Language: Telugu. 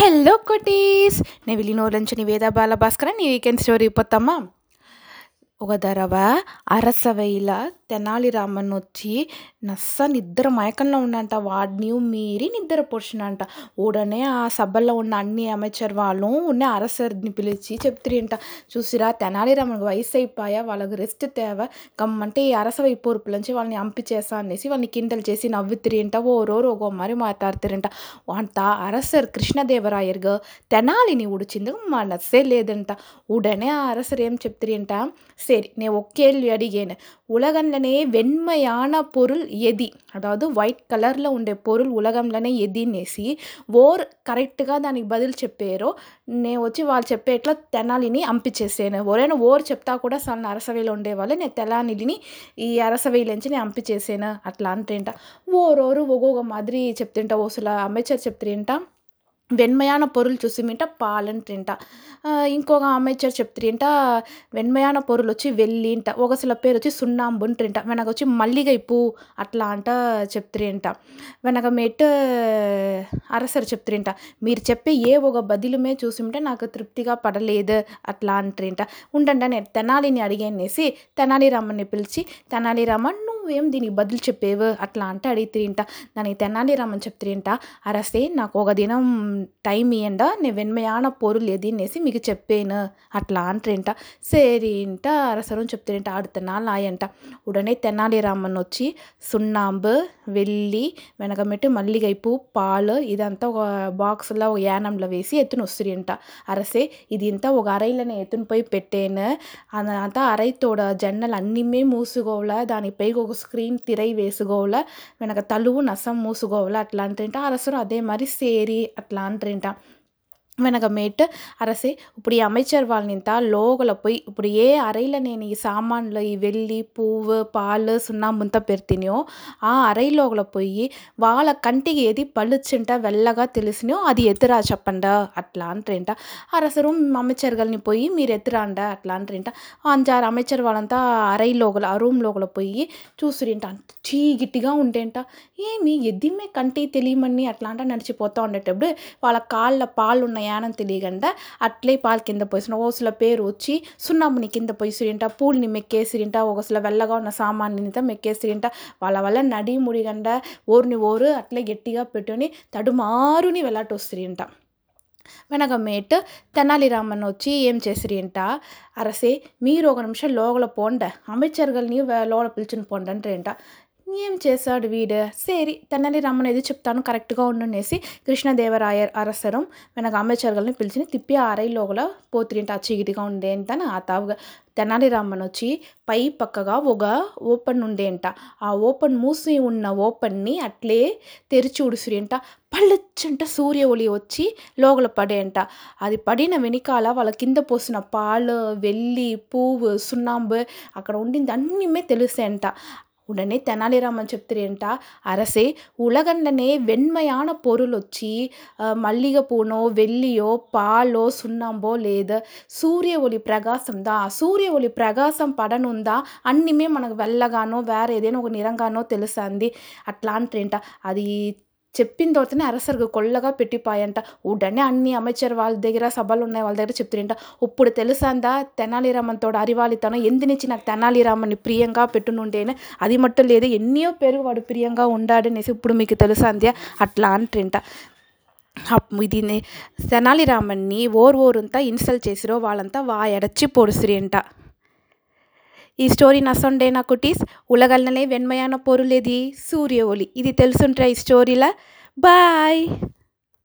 Hello cuties. నేను విలినూరు నుంచి నివేద బాలభాస్కర నీ వీకెండ్ స్టోరీ పోతామా? ఒక దరవ అరసవైల తెనాలి రామన్ వచ్చి నస్స నిద్ర మయకంలో ఉన్నంట వాడిని మీరి నిద్ర పొడిచినంట ఉడనే ఆ సభల్లో ఉన్న అన్ని అమెచర్ వాళ్ళు ఉన్న అరసర్ని పిలిచి చెప్తురేంట. చూసిరా తెనాలి రామన్ వయసు అయిపోయా వాళ్ళకి రెస్ట్ తేవ? గమ్మంటే ఈ అరసవై పొరుపుల నుంచి వాళ్ళని అంపిచేసా అనేసి వాళ్ళని కిందలు చేసి నవ్వుతురేంట. ఓ రోరు ఓ మరి మాట్లాడుతురంట. అంత అరసర్ కృష్ణదేవరాయర్గా తెనాలిని ఉడిచింది. నస్సే లేదంట. ఉడనే ఆ అరసర్ ఏం చెప్తురేంట? సరే నేను ఒకేళ్ళు అడిగాను. ఉలగన్ల உலகம்லனே வெண்மையான பொருள் எதி. అదాదు వైట్ కలర్లో ఉండే పొరులు ఉలగంలోనే ఎదినేసి ఓర్ కరెక్ట్గా దానికి బదులు చెప్పారో నేను వచ్చి వాళ్ళు చెప్పే ఇట్లా తెనాలిని అంపించేసాను ఎవరైనా ఓర్ చెప్తా కూడా సన్న అరసవేలు ఉండేవాళ్ళు నేను తెలానిలిని ఈ అరసవేలంచి నేను అంపించేసాను అట్లా అంతేంట ఓరోరు ఒక్కొక్క మాదిరి చెప్తుంటా ఓసుల అంబేద్కర్ చెప్తుంటా వెన్మయాన పొరులు చూసిమింట పాలని తింట. ఇంకొక అమ్మేచర్ చెప్తిరింట వెన్మయాన పొరులు వచ్చి వెళ్ళింట ఒక సిల పేరు వచ్చి సున్నాంబుని తింట. వెనక వచ్చి మల్లిగై పూ అట్లా అంట చెప్తిరింట వెనక మేట్ అరసరు చెప్తిరింట మీరు చెప్పే ఏ ఒక బదిలుమే చూసిమింటే నాకు తృప్తిగా పడలేదు అట్లా అంటారింట ఉండండి నేను తెనాలిని అడిగేసి తెనాలి రామన్ని పిలిచి తెనాలి రామన్ నువ్వేం దీనికి బదులు చెప్పేవు? అట్లా అంటే అడిగితిరింట. దానికి తెనాలి రామన్ చెప్తిరింట. అరసే నాకు ఒక దినం టైం ఇయ్యండ నేను వెన్మయాన పొరులు ఎదినేసి మీకు చెప్పాను. అట్లా అంటారింట. సరేంట అరసరం చెప్తారింట. ఆడు తెనాలి ఆయంట ఉడనే తెనాలి రామన్ వచ్చి సున్నాంబు వెళ్ళి వెనకమెట్టు మల్లిగైపు పాలు ఇదంతా ఒక బాక్స్లో ఒక యానంలో వేసి ఎత్తున వస్తురింట అరసే ఇది ఇంత ఒక అరైలనే ఎత్తున పోయి పెట్టాను. అంతా అరైతోడ జన్నలు అన్నిమే మూసుకోవాల? దానిపై ఒక స్క్రీన్ తిరై వేసుకోవాల వెనక తలువు నసం మూసుకోవాల అట్లా అంటారింట అరసరు అదే మరి సేరి అట్లా అంటారింట వెనక మేట్ అరసే ఇప్పుడు ఈ అమెచర్ వాళ్ళనింత లోగల పోయి ఇప్పుడు ఏ అరైలో నేను ఈ సామాన్లు ఈ వెల్లి పువ్వు పాలు సున్నాంబుంత పెర్తినో ఆ అరైలోగల పోయి వాళ్ళ కంటికి ఏది పళ్ళుచ్చింట వెల్లగా తెలిసినో అది ఎత్తురా చెప్పండ అట్లా అంటారింట అరసరు అమెచర్గల్ని పోయి మీరు ఎత్తురాండ అట్లా అంటారింట అంజారు అమెచర్ వాళ్ళంతా అరైలోగల ఆ రూమ్ లోగల పోయి చూసిరింట. చీగిట్టిగా ఉండేంట ఏమి ఎద్దిమ్మే కంటి తెలియమని అట్లా అంట నడిచిపోతూ ఉండేటప్పుడు వాళ్ళ కాళ్ళ పాలు ఉన్న యానం తెలియకుండా అట్లే పాలు కింద పోసిన ఓసుల పేరు వచ్చి సున్నాముని కింద పోసిరింట పూల్ని మెక్కేసిరింట ఒకసుల వెల్లగా ఉన్న సామాన్యంతా మెక్కేసిరింట వాళ్ళ వల్ల నడి ముడిగండ ఓరుని ఓరు అట్లే గట్టిగా పెట్టుని తడుమారుని వెళ్ళటొస్తురింట వెనక మేట్ తెనాలి రామన్ వచ్చి ఏం చేసిరింట అరసే మీరు ఒక నిమిషం లోగల పోండ అమిచర్గల్ని లోగల పిలిచిన పోండి అంటారంట ఏం చేశాడు వీడు? సరి తెనాలి రామన్ ఏది చెప్తాను కరెక్ట్గా ఉండనేసి కృష్ణదేవరాయ అరసరం వెనక అమ్మచర్గల్ని పిలిచి తిప్పి ఆరై లోగల పోతిరింట ఆ చీగిటిగా ఉండేంతని ఆ తావుగా తెనాలి రామన్ వచ్చి పై పక్కగా ఒక ఓపెన్ ఉండేంట ఆ ఓపెన్ మూసి ఉన్న ఓపెన్ని అట్లే తెరిచి ఉడిసిరింట పళ్ళొచ్చంట సూర్య ఒలి వచ్చి లోగల పడేంట. అది పడిన వెనకాల వాళ్ళ కింద పోసిన పాలు వెల్లి పువ్వు సున్నాంబు అక్కడ ఉండింది అన్నీమే తెలిసేంట. உடனே தெனாலிராமன் చెప్తిరేంట అరసే ఉలగండనే వెన్మయాన పొరులొచ్చి మల్లిగ పూనో వెల్లియో పాలో సున్నాంబో లేదు సూర్య ఒలి ప్రకాశం దా సూర్య ఒలి ప్రకాశం పడనుందా అన్నిమే మనకు వెళ్ళగానో వేరే ఏదైనా ఒక నిరంగానో తెలుసంది అట్లా అంటారేంట అది చెప్పిన తోటనే అరసరుగు కొల్లగా పెట్టిపాయంట. ఉడనే అన్ని అమెచర్ వాళ్ళ దగ్గర సభలు ఉన్నాయి వాళ్ళ దగ్గర చెప్తుంట ఇప్పుడు తెలుసాందా? తెనాలిరామన్ తోడు అరివాలితనం ఎందునిచ్చి నాకు తెనాలిరామన్ని ప్రియంగా పెట్టునుండేనే. అది మట్టు లేదు. ఎన్నో పేరు వాడు ప్రియంగా ఉండాడనేసి ఇప్పుడు మీకు తెలుసందా అట్లా అంటుంట. ఇది తెనాలి రామన్ని ఓర్ ఓరంతా ఇన్సల్ట్ చేసిరో వాళ్ళంతా వాయడచ్చి అంట ఈ స్టోరీ నసొండేనా కుటీస్. ఉలగల్లనే వెన్మయాన పొరులేది సూర్య ఒలి ఇది తెలుసుంటారా ఈ స్టోరీలా. బాయ్.